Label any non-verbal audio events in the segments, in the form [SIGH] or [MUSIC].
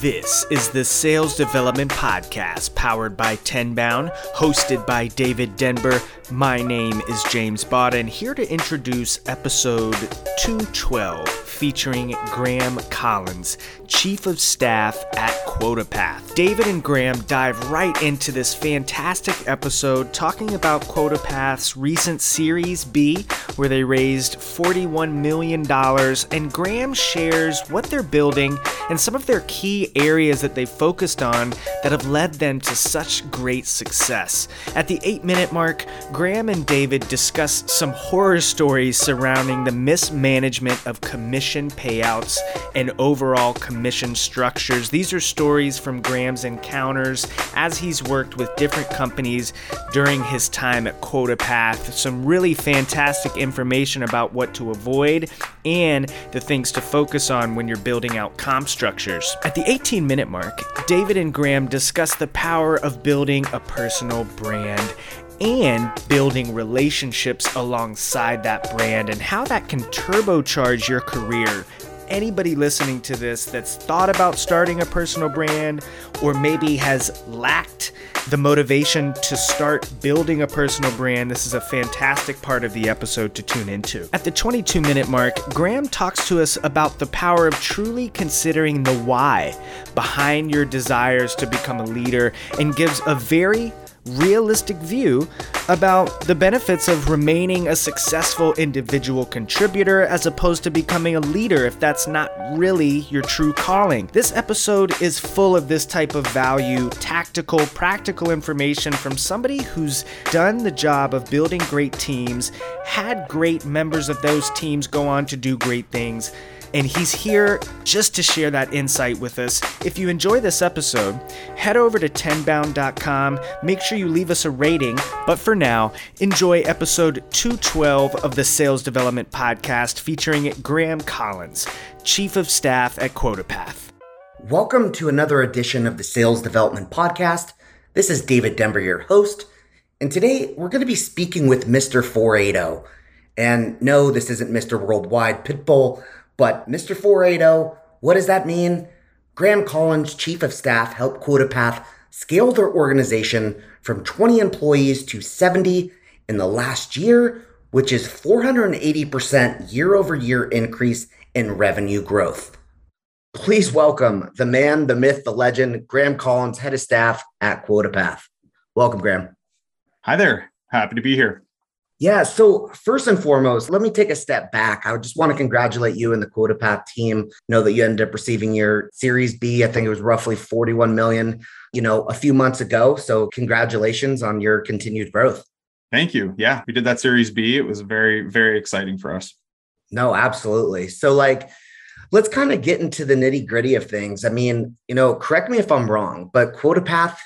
This is the Sales Development Podcast powered by Tenbound, hosted by David Dember. My name is James Botta, here to introduce episode 212 featuring Graham Collins, Chief of Staff at QuotaPath. David and Graham dive right into this fantastic episode talking about QuotaPath's recent Series B, where they raised $41 million, and Graham shares what they're building and some of their key areas that they focused on that have led them to such great success. At the eight minute mark, Graham and David discuss some horror stories surrounding the mismanagement of commission payouts and overall commission structures. These are stories from Graham's encounters as he's worked with different companies during his time at QuotaPath. Some really fantastic information about what to avoid and the things to focus on when you're building out comp structures. At the 18 minute mark, David and Graham discuss the power of building a personal brand and building relationships alongside that brand and how that can turbocharge your career. Anybody listening to this that's thought about starting a personal brand or maybe has lacked the motivation to start building a personal brand, this is a fantastic part of the episode to tune into. At the 22 minute mark, Graham talks to us about the power of truly considering the why behind your desires to become a leader and gives a very realistic view about the benefits of remaining a successful individual contributor as opposed to becoming a leader if that's not really your true calling. This episode is full of this type of value, tactical, practical information from somebody who's done the job of building great teams, had great members of those teams go on to do great things and he's here just to share that insight with us. If you enjoy this episode, head over to tenbound.com, make sure you leave us a rating, but for now, enjoy episode 212 of the Sales Development Podcast featuring Graham Collins, Chief of Staff at QuotaPath. Welcome to another edition of the Sales Development Podcast. This is David Dember, your host, and today we're going to be speaking with Mr. 480. And no, this isn't Mr. Worldwide Pitbull but Mr. 480, what does that mean? Graham Collins, Chief of Staff, helped QuotaPath scale their organization from 20 employees to 70 in the last year, which is 480% year over year increase in revenue growth. Please welcome the man, the myth, the legend, Graham Collins, head of staff at QuotaPath. Welcome, Graham. Hi there. Happy to be here. Yeah. So first and foremost, let me take a step back. I just want to congratulate you and the QuotaPath team. Know that you ended up receiving your Series B. I think it was roughly 41 million, you know, a few months ago. So congratulations on your continued growth. Thank you. Yeah, we did that Series B. It was very, very exciting for us. No, absolutely. So like let's kind of get into the nitty gritty of things. I mean, you know, correct me if I'm wrong, but QuotaPath,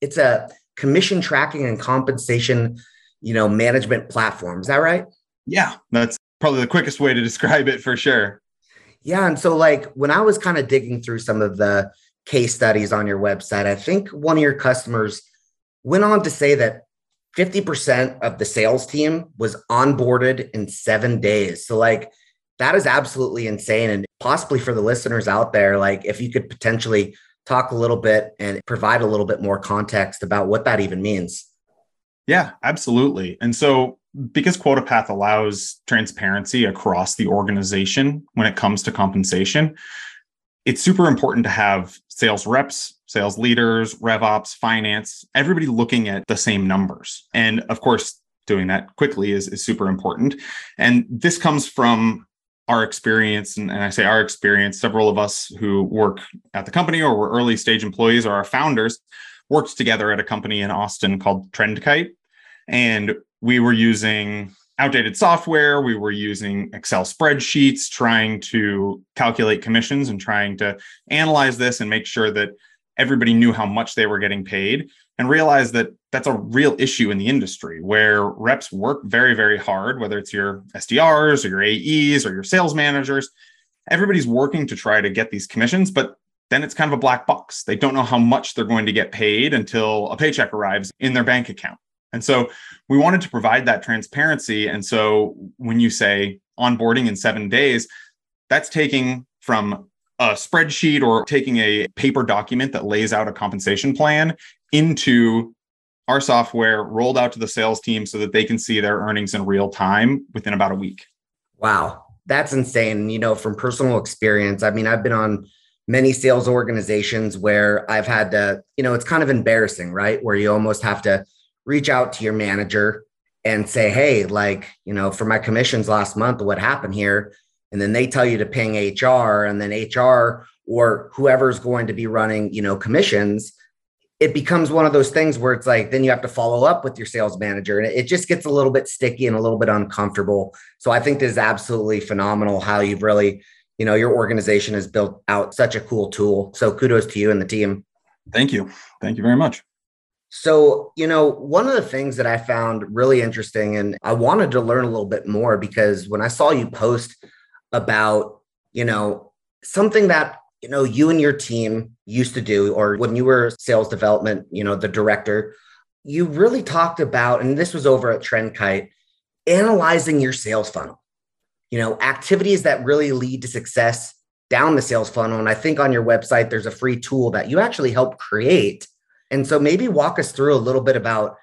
it's a commission tracking and compensation you know, management platform. Is that right? Yeah, that's probably the quickest way to describe it for sure. Yeah. And so, like, when I was kind of digging through some of the case studies on your website, I think one of your customers went on to say that 50% of the sales team was onboarded in seven days. So, like, that is absolutely insane. And possibly for the listeners out there, like, if you could potentially talk a little bit and provide a little bit more context about what that even means. Yeah, absolutely. And so because QuotaPath allows transparency across the organization when it comes to compensation, it's super important to have sales reps, sales leaders, rev ops, finance, everybody looking at the same numbers. And of course, doing that quickly is, is super important. And this comes from our experience, and, and I say our experience, several of us who work at the company or were early stage employees or our founders worked together at a company in Austin called Trendkite. And we were using outdated software. We were using Excel spreadsheets, trying to calculate commissions and trying to analyze this and make sure that everybody knew how much they were getting paid and realize that that's a real issue in the industry where reps work very, very hard, whether it's your SDRs or your AEs or your sales managers. Everybody's working to try to get these commissions, but then it's kind of a black box. They don't know how much they're going to get paid until a paycheck arrives in their bank account. And so we wanted to provide that transparency. And so when you say onboarding in seven days, that's taking from a spreadsheet or taking a paper document that lays out a compensation plan into our software rolled out to the sales team so that they can see their earnings in real time within about a week. Wow, that's insane. You know, from personal experience, I mean, I've been on many sales organizations where I've had to, you know, it's kind of embarrassing, right? Where you almost have to reach out to your manager and say, hey, like, you know, for my commissions last month, what happened here? And then they tell you to ping HR, and then HR or whoever's going to be running, you know, commissions it becomes one of those things where it's like then you have to follow up with your sales manager and it just gets a little bit sticky and a little bit uncomfortable so i think this is absolutely phenomenal how you've really you know your organization has built out such a cool tool. So kudos to you and the team. Thank you. Thank you very much. So you know one of the things that i found really interesting and i wanted to learn a little bit more because when i saw you post about you know something that you know you and your team used to do or when you were sales development you know the director you really talked about and this was over at trendkite analyzing your sales funnel you know activities that really lead to success down the sales funnel. And i think on your website there's a free tool that you actually help create. And so maybe walk us through a little bit about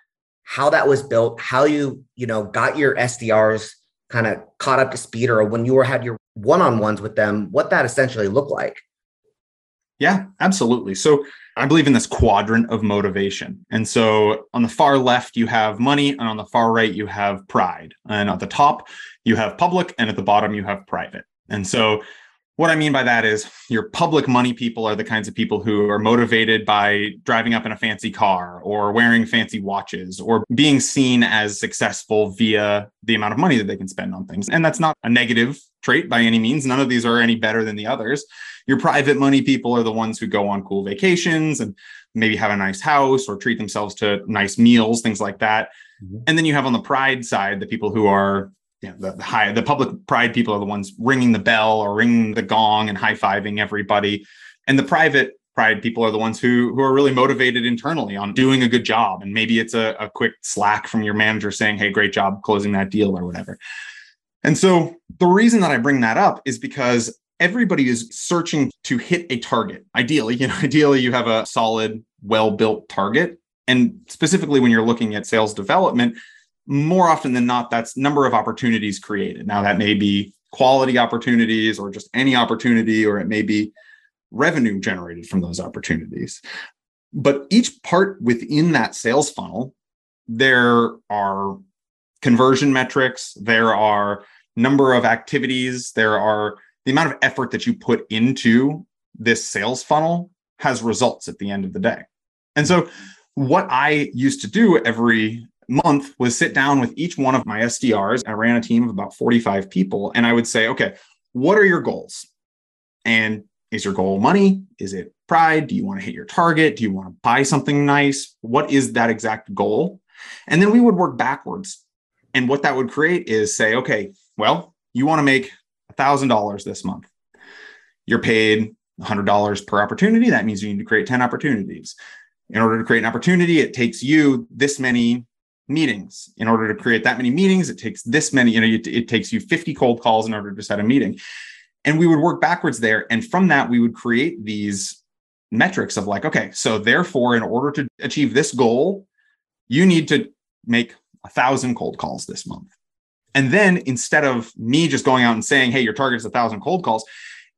how that was built how you you know got your sdrs kind of caught up to speed or when you were had your one-on-ones with them what that essentially looked like. Yeah, absolutely. So I believe in this quadrant of motivation. And so on the far left, you have money, and on the far right, you have pride. And at the top, you have public, and at the bottom, you have private. And so what I mean by that is your public money people are the kinds of people who are motivated by driving up in a fancy car or wearing fancy watches or being seen as successful via the amount of money that they can spend on things. And that's not a negative trait by any means. None of these are any better than the others. Your private money people are the ones who go on cool vacations and maybe have a nice house or treat themselves to nice meals, things like that. Mm-hmm. And then you have on the pride side the people who are you know, the, the high the public pride people are the ones ringing the bell or ringing the gong and high-fiving everybody. And the private pride people are the ones who who are really motivated internally on doing a good job and maybe it's a, a quick slack from your manager saying hey great job closing that deal or whatever and so the reason that i bring that up is because everybody is searching to hit a target. Ideally, [LAUGHS] you know, ideally you have a solid, well-built target. And specifically when you're looking at sales development, more often than not, that's number of opportunities created. Now that may be quality opportunities or just any opportunity, or it may be revenue generated from those opportunities. But each part within that sales funnel, there are conversion metrics, there are number of activities, there are the amount of effort that you put into this sales funnel has results at the end of the day. And so, what I used to do every month was sit down with each one of my SDRs. I ran a team of about 45 people, and I would say, okay, what are your goals? And is your goal money? Is it pride? Do you want to hit your target? Do you want to buy something nice? What is that exact goal? And then we would work backwards. And what that would create is say, okay, well, you want to make $1,000 this month. You're paid $100 per opportunity. That means you need to create 10 opportunities. In order to create an opportunity, it takes you this many meetings. In order to create that many meetings, it takes this many, you know, it, it takes you 50 cold calls in order to set a meeting. And we would work backwards there. And from that, we would create these metrics of like, okay, so therefore, in order to achieve this goal, you need to make a thousand cold calls this month. And then instead of me just going out and saying, hey, your target is a thousand cold calls,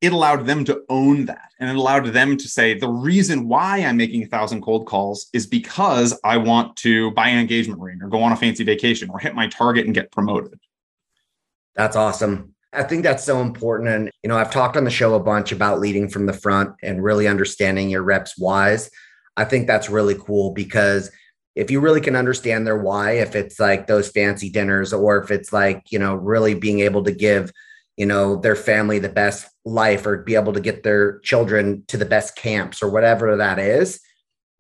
it allowed them to own that. And it allowed them to say, the reason why I'm making a thousand cold calls is because I want to buy an engagement ring or go on a fancy vacation or hit my target and get promoted. That's awesome. I think that's so important. And, you know, I've talked on the show a bunch about leading from the front and really understanding your reps' whys. I think that's really cool because if you really can understand their why, if it's like those fancy dinners or if it's like, you know, really being able to give, you know, their family the best life or be able to get their children to the best camps or whatever that is,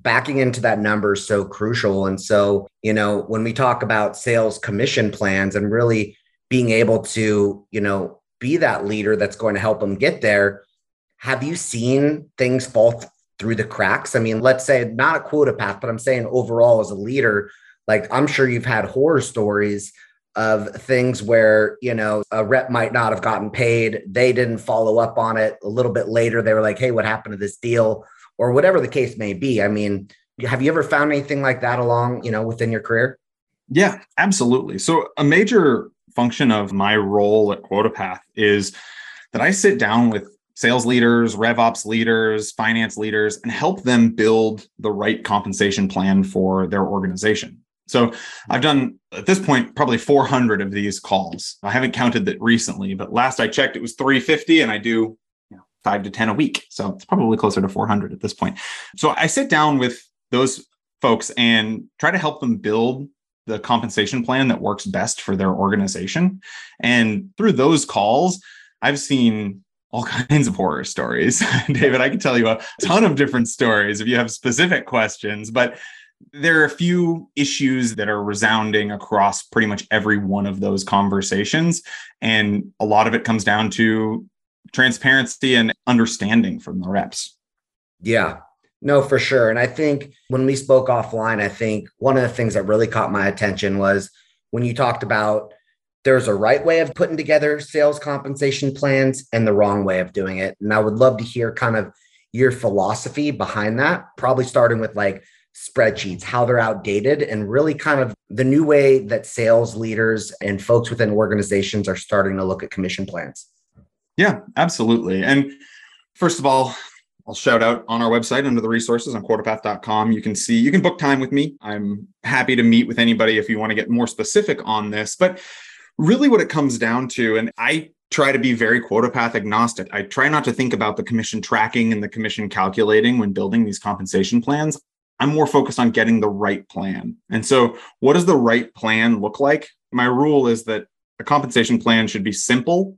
backing into that number is so crucial. And so, you know, when we talk about sales commission plans and really being able to, you know, be that leader that's going to help them get there, have you seen things fall through the cracks? I mean, let's say not a QuotaPath, but I'm saying overall as a leader, like I'm sure you've had horror stories of things where, you know, a rep might not have gotten paid. They didn't follow up on it. A little bit later, they were like, hey, what happened to this deal? Or whatever the case may be. I mean, have you ever found anything like that along, you know, within your career? Yeah, absolutely. So a major function of my role at QuotaPath is that I sit down with sales leaders, RevOps leaders, finance leaders, and help them build the right compensation plan for their organization. So I've done at this point probably 400 of these calls. I haven't counted that recently, but last I checked, it was 350, and I do you know, five to 10 a week. So it's probably closer to 400 at this point. So I sit down with those folks and try to help them build the compensation plan that works best for their organization. And through those calls, I've seen all [LAUGHS] kinds of horror stories. [LAUGHS] David, I can tell you a ton of different stories if you have specific questions, but there are a few issues that are resounding across pretty much every one of those conversations. And a lot of it comes down to transparency and understanding from the reps. Yeah, no, for sure. And I think when we spoke offline, I think one of the things that really caught my attention was when you talked about there's a right way of putting together sales compensation plans and the wrong way of doing it. And I would love to hear kind of your philosophy behind that, probably starting with like spreadsheets, how they're outdated, and really kind of the new way that sales leaders and folks within organizations are starting to look at commission plans. Yeah, absolutely. And first of all, I'll shout out on our website under the resources on quotapath.com. You can see, you can book time with me. I'm happy to meet with anybody if you want to get more specific on this. But really, what it comes down to, and I try to be very QuotaPath agnostic. I try not to think about the commission tracking and the commission calculating when building these compensation plans. I'm more focused on getting the right plan. And so, what does the right plan look like? My rule is that a compensation plan should be simple,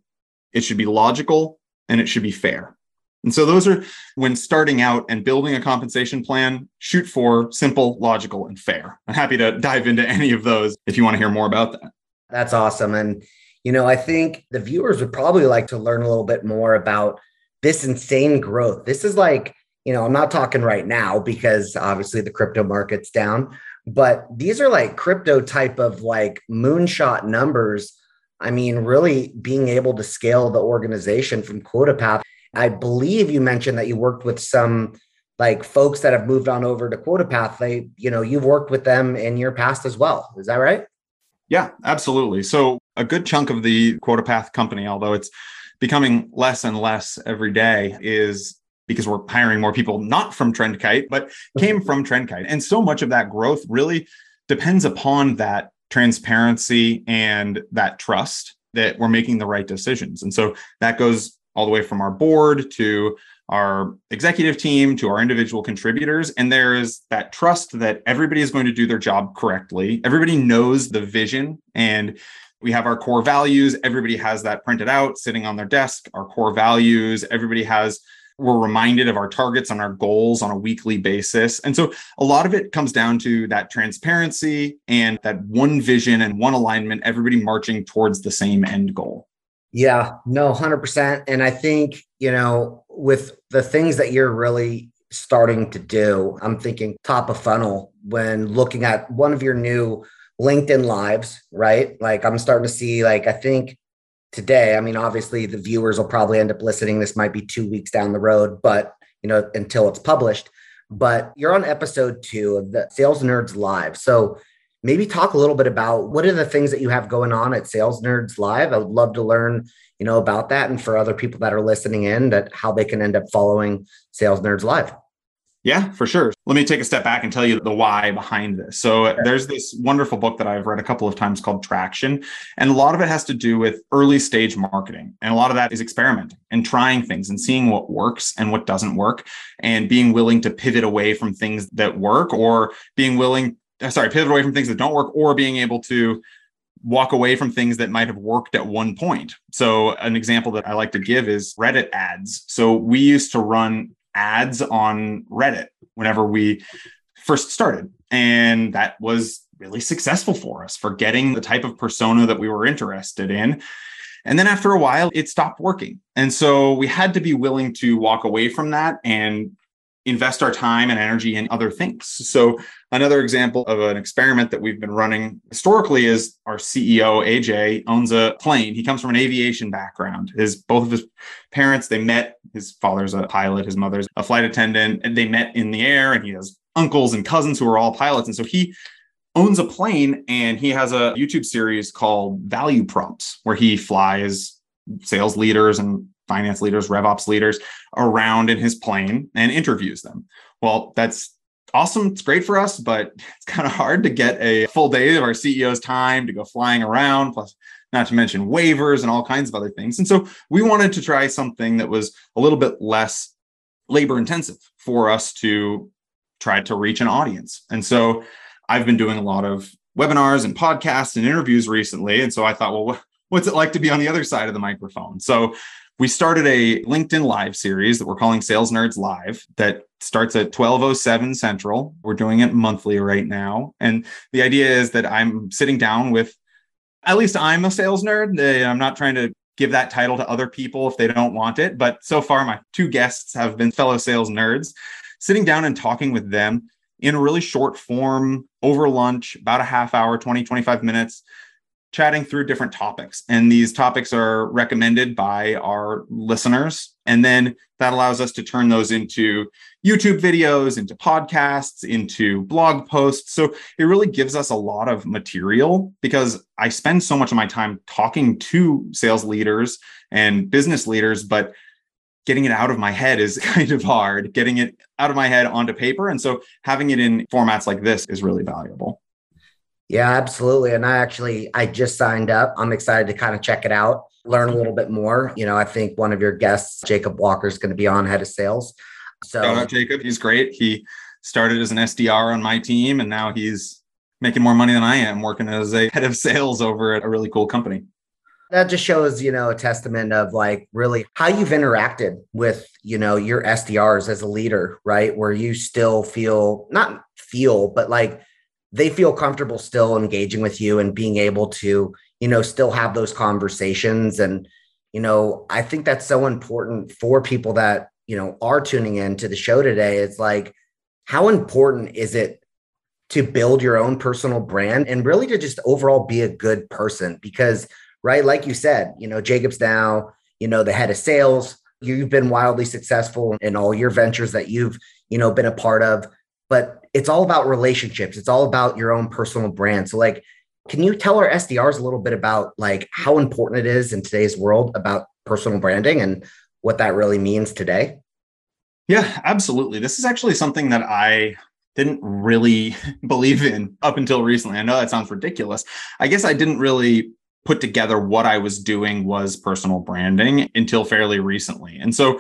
it should be logical, and it should be fair. And so those are when starting out and building a compensation plan, shoot for simple, logical, and fair. I'm happy to dive into any of those if you want to hear more about that. That's awesome. And, you know, I think the viewers would probably like to learn a little bit more about this insane growth. This is like, you know, I'm not talking right now because obviously the crypto market's down, but these are like crypto type of like moonshot numbers. I mean, really being able to scale the organization from QuotaPath I believe you mentioned that you worked with some like folks that have moved on over to QuotaPath. They, you know, you've worked with them in your past as well. Is that right? Yeah, absolutely. So a good chunk of the QuotaPath company, although it's becoming less and less every day, is because we're hiring more people not from Trendkite, but came from Trendkite. And so much of that growth really depends upon that transparency and that trust that we're making the right decisions. And so that goes all the way from our board to our executive team to our individual contributors. And there is that trust that everybody is going to do their job correctly. Everybody knows the vision and we have our core values. Everybody has that printed out sitting on their desk, our core values. Everybody has, we're reminded of our targets and our goals on a weekly basis. And so a lot of it comes down to that transparency and that one vision and one alignment, everybody marching towards the same end goal. Yeah, no, 100%. And I think, you know, with the things that you're really starting to do, I'm thinking top of funnel when looking at one of your new LinkedIn lives, right? Like I'm starting to see, like, I think today, I mean, obviously the viewers will probably end up listening. This might be two weeks down the road, but, you know, until it's published. But you're on episode two of the Sales Nerds Live. So maybe talk a little bit about what are the things that you have going on at Sales Nerds Live. I would love to learn, you know, about that and for other people that are listening in that how they can end up following Sales Nerds Live. Yeah, for sure. Let me take a step back and tell you the why behind this. So, okay. there's this wonderful book that I've read a couple of times called Traction. And a lot of it has to do with early stage marketing. And a lot of that is experimenting and trying things and seeing what works and what doesn't work and being willing to pivot away from things that work or being willing uh, sorry, pivot away from things that don't work or being able to walk away from things that might have worked at one point. So, an example that I like to give is Reddit ads. So, we used to run ads on Reddit whenever we first started, and that was really successful for us for getting the type of persona that we were interested in. And then after a while, it stopped working. And so we had to be willing to walk away from that and invest our time and energy in other things. So, another example of an experiment that we've been running historically is our CEO AJ owns a plane. He comes from an aviation background. His both of his parents they met. His father's a pilot, his mother's a flight attendant, and they met in the air. And he has uncles and cousins who are all pilots. And so he owns a plane and he has a YouTube series called Value Props where he flies sales leaders and finance leaders, RevOps leaders around in his plane and interviews them. Well, that's awesome. It's great for us, but [LAUGHS] it's kind of hard to get a full day of our CEO's time to go flying around, plus not to mention waivers and all kinds of other things. And so we wanted to try something that was a little bit less labor intensive for us to try to reach an audience. And so I've been doing a lot of webinars and podcasts and interviews recently. And so I thought, well, what's it like to be on the other side of the microphone? So we started a LinkedIn live series that we're calling Sales Nerds Live that starts at 1207 Central. We're doing it monthly right now. And the idea is that I'm sitting down with, at least I'm a sales nerd. I'm not trying to give that title to other people if they don't want it. But so far, my two guests have been fellow sales nerds, sitting down and talking with them in a really short form over lunch, about a half hour, 20, 25 minutes chatting through different topics. And these topics are recommended by our listeners. And then that allows us to turn those into YouTube videos, into podcasts, into blog posts. So it really gives us a lot of material because I spend so much of my time talking to sales leaders and business leaders, but getting it out of my head is [LAUGHS] kind of hard, getting it out of my head onto paper. And so having it in formats like this is really valuable. Yeah, absolutely. And I actually I just signed up. I'm excited to kind of check it out, learn a little bit more. You know, I think one of your guests, Jacob Walker, is going to be on head of sales. So Shout out Jacob. He's great. He started as an SDR on my team and now he's making more money than I am working as a head of sales over at a really cool company. That just shows, you know, a testament of like really how you've interacted with, you know, your SDRs as a leader, right? Where you still feel not feel, but like they feel comfortable still engaging with you and being able to you know still have those conversations. And you know i think that's so important for people that you know are tuning in to the show today. It's like how important is it to build your own personal brand and really to just overall be a good person? Because right like you said you know jacob's now you know the head of sales. You've been wildly successful in all your ventures that you've you know been a part of but it's all about relationships. It's all about your own personal brand. So like, can you tell our SDRs a little bit about like how important it is in today's world about personal branding and what that really means today? Yeah, absolutely. This is actually something that I didn't really [LAUGHS] believe in up until recently. I know that sounds ridiculous. I guess I didn't really put together what I was doing was personal branding until fairly recently. And so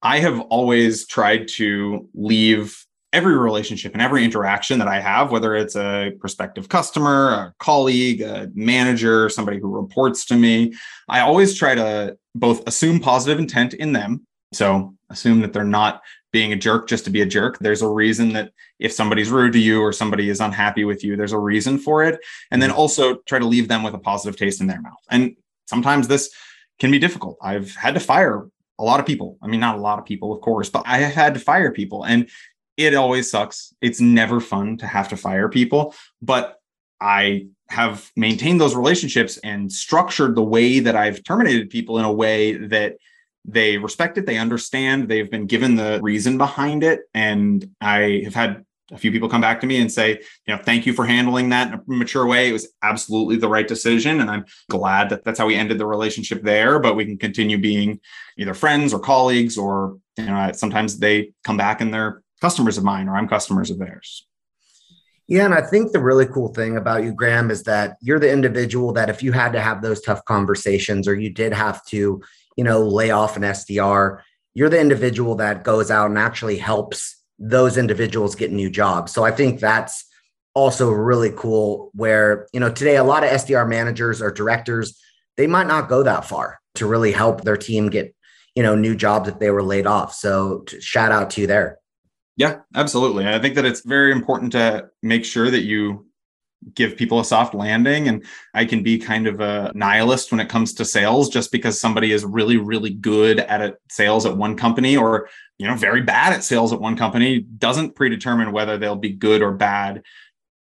I have always tried to leave every relationship and every interaction that I have, whether it's a prospective customer, a colleague, a manager, somebody who reports to me, I always try to both assume positive intent in them. So assume that they're not being a jerk just to be a jerk. There's a reason that if somebody's rude to you or somebody is unhappy with you, there's a reason for it. And then mm-hmm. also try to leave them with a positive taste in their mouth. And sometimes this can be difficult. I've had to fire a lot of people. I mean, not a lot of people, of course, but I have had to fire people. And it always sucks. It's never fun to have to fire people, but I have maintained those relationships and structured the way that I've terminated people in a way that they respect it, they understand, they've been given the reason behind it. And I have had a few people come back to me and say, you know, thank you for handling that in a mature way. It was absolutely the right decision. And I'm glad that that's how we ended the relationship there, but we can continue being either friends or colleagues, or, you know, sometimes they come back and they're customers of mine or I'm customers of theirs. Yeah. And I think the really cool thing about you, Graham, is that you're the individual that if you had to have those tough conversations or you did have to, you know, lay off an SDR, you're the individual that goes out and actually helps those individuals get new jobs. So I think that's also really cool where, you know, today a lot of SDR managers or directors, they might not go that far to really help their team get, you know, new jobs if they were laid off. So shout out to you there. Yeah, absolutely. I think that it's very important to make sure that you give people a soft landing. And I can be kind of a nihilist when it comes to sales just because somebody is really, really good at sales at one company or you know, very bad at sales at one company doesn't predetermine whether they'll be good or bad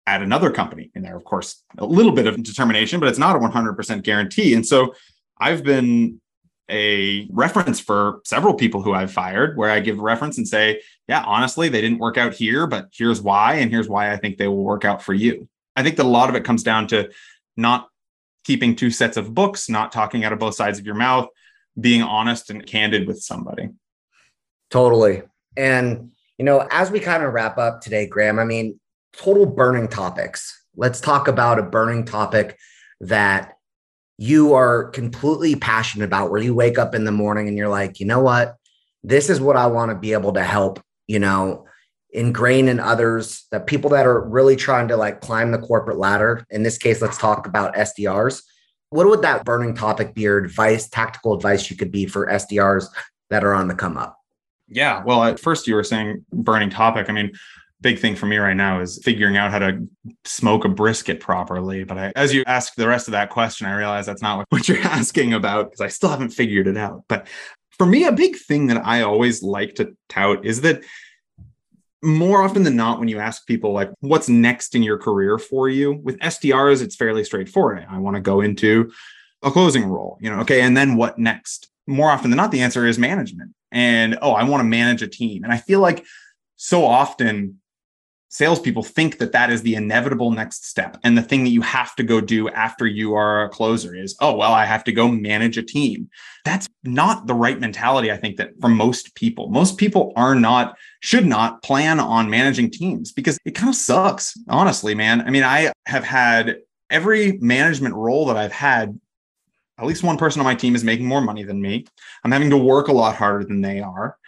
at another company. And there, of course, a little bit of determination, but it's not a 100% guarantee. And so I've been a reference for several people who I've fired where I give reference and say, yeah, honestly, they didn't work out here, but here's why. And here's why I think they will work out for you. I think that a lot of it comes down to not keeping two sets of books, not talking out of both sides of your mouth, being honest and candid with somebody. Totally. And, you know, as we kind of wrap up today, Graham, I mean, total burning topics. Let's talk about a burning topic that you are completely passionate about, where you wake up in the morning and you're like, you know what? This is what I want to be able to help, you know, ingrain in others that people that are really trying to like climb the corporate ladder. In this case, let's talk about SDRs. What would that burning topic be or advice, tactical advice you could be for SDRs that are on the come up? Yeah. Well, at first you were saying burning topic. I mean, big thing for me right now is figuring out how to smoke a brisket properly. But I, as you ask the rest of that question, I realize that's not [LAUGHS] what you're asking about because I still haven't figured it out. But for me, a big thing that I always like to tout is that more often than not, when you ask people like, what's next in your career for you with SDRs, it's fairly straightforward. I want to go into a closing role, you know, okay. And then what next? More often than not, the answer is management. And oh, I want to manage a team. And I feel like so often salespeople think that that is the inevitable next step. And the thing that you have to go do after you are a closer is, oh, well, I have to go manage a team. That's not the right mentality, I think, that for most people. Most people are not, should not plan on managing teams because it kind of sucks, honestly, man. I mean, I have had every management role that I've had. At least one person on my team is making more money than me. I'm having to work a lot harder than they are.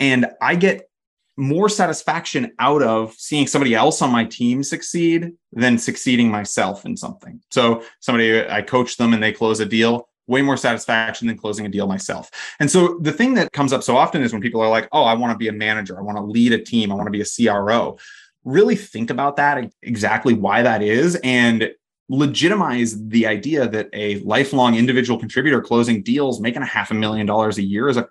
And I get more satisfaction out of seeing somebody else on my team succeed than succeeding myself in something. So somebody I coach them and they close a deal, way more satisfaction than closing a deal myself. And so the thing that comes up so often is when people are like, "Oh, I want to be a manager, I want to lead a team, I want to be a CRO." Really think about that exactly why that is and legitimize the idea that a lifelong individual contributor closing deals making a half a million dollars a year is a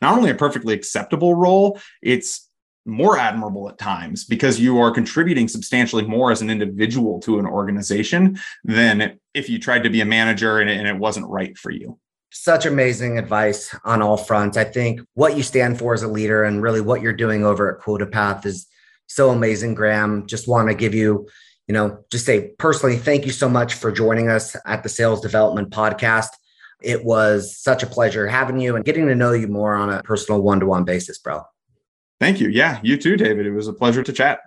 not only a perfectly acceptable role, it's more admirable at times because you are contributing substantially more as an individual to an organization than if you tried to be a manager and it, and it wasn't right for you. Such amazing advice on all fronts. I think what you stand for as a leader and really what you're doing over at QuotaPath is so amazing, Graham. Just want to give you, you know, just say personally, thank you so much for joining us at the Sales Development Podcast. It was such a pleasure having you and getting to know you more on a personal one to one basis, bro. Thank you. Yeah, you too, David. It was a pleasure to chat.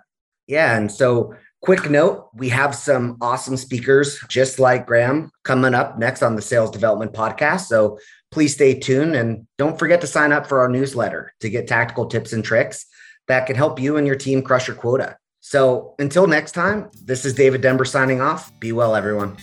Yeah. And so, quick note we have some awesome speakers just like Graham coming up next on the Sales Development Podcast. So, please stay tuned and don't forget to sign up for our newsletter to get tactical tips and tricks that can help you and your team crush your quota. So, until next time, this is David Dember signing off. Be well, everyone.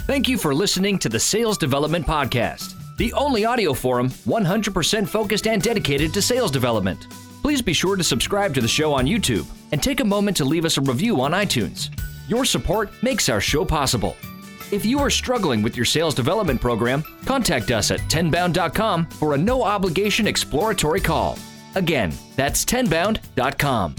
Thank you for listening to the Sales Development Podcast, the only audio forum 100% focused and dedicated to sales development. Please be sure to subscribe to the show on YouTube and take a moment to leave us a review on iTunes. Your support makes our show possible. If you are struggling with your sales development program, contact us at tenbound.com for a no obligation exploratory call. Again, that's tenbound.com.